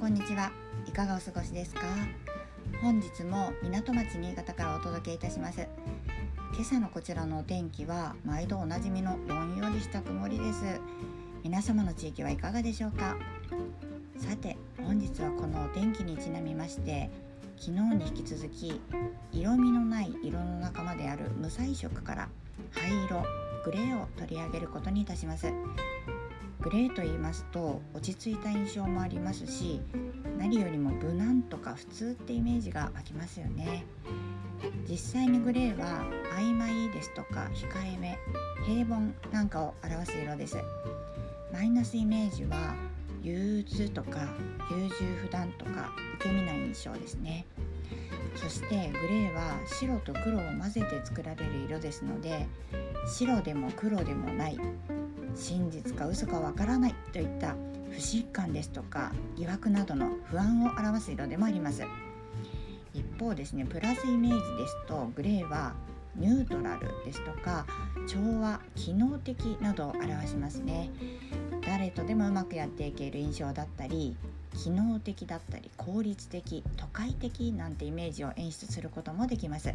こんにちは。いかがお過ごしですか？本日も港町新潟からお届けいたします。今朝のこちらのお天気は毎度おなじみのどんよりした曇りです。皆様の地域はいかがでしょうか？さて本日はこのお天気にちなみまして昨日に引き続き色味のない色の仲間である無彩色から灰色グレーを取り上げることにいたします。グレーと言いますと落ち着いた印象もありますし何よりも無難とか普通ってイメージが湧きますよね。実際にグレーは曖昧ですとか控えめ平凡なんかを表す色です。マイナスイメージは憂鬱とか優柔不断とか受け身な印象ですね。そしてグレーは白と黒を混ぜて作られる色ですので白でも黒でもない真実か嘘かわからないといった不信感ですとか疑惑などの不安を表す色でもあります。一方ですねプラスイメージですとグレーはニュートラルですとか調和機能的などを表しますね。誰とでもうまくやっていける印象だったり機能的だったり効率的都会的なんてイメージを演出することもできます。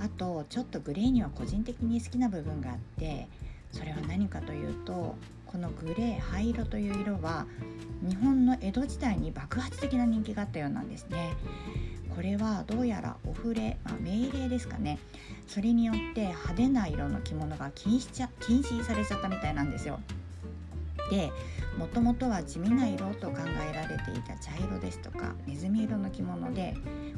あとちょっとグレーには個人的に好きな部分があってそれは何かというとこのグレー灰色という色は日本の江戸時代に爆発的な人気があったようなんですね。これはどうやらお触れ、まあ、命令ですかね。それによって派手な色の着物が禁止ちゃ禁止されちゃったみたいなんですよ。でもともとは地味な色と考えられていた茶色ですとかネズミ色の着物で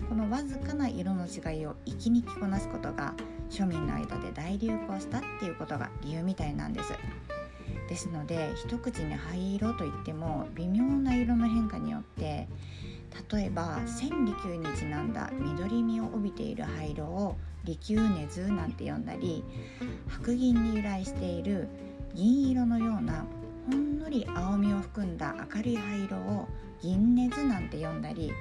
このわずかな色の違いを一気に着こなすことが庶民の間で大流行したっていうことが理由みたいなんです。ですので一口に灰色といっても微妙な色の変化によって例えば千里球にちなんだ緑みを帯びている灰色を利休根津なんて呼んだり白銀に由来している銀色のようなほんのり青みを含んだ明るい灰色を銀ネズなんて呼んだり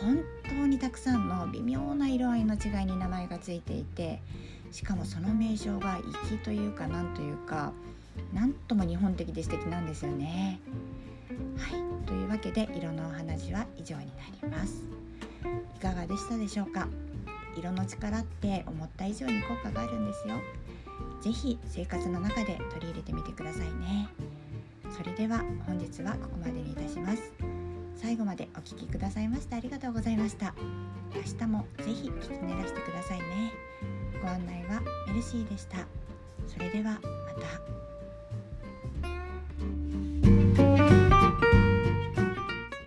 本当にたくさんの微妙な色合いの違いに名前がついていてしかもその名称が粋というかなんというかなんとも日本的で素敵なんですよね。はいというわけで色のお話は以上になります。いかがでしたでしょうか？色の力って思った以上に効果があるんですよ。是非生活の中で取り入れてみてくださいね。それでは本日はここまでにいたします最後までお聴きくださいましてありがとうございました。明日もぜひ聞き寝らしてくださいね。ご案内はメルシーでした。それではまた。